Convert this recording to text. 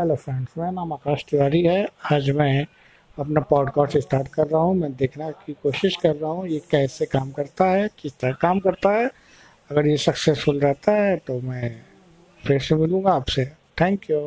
Hello friends मेरा नाम आकाश तिवारी है। आज मैं अपना पॉडकास्ट स्टार्ट कर रहा हूँ। मैं देखने की कोशिश कर रहा हूँ, ये कैसे काम करता है, किस तरह काम करता है। अगर ये सक्सेसफुल रहता है तो मैं फिर से मिलूँगा आपसे। Thank you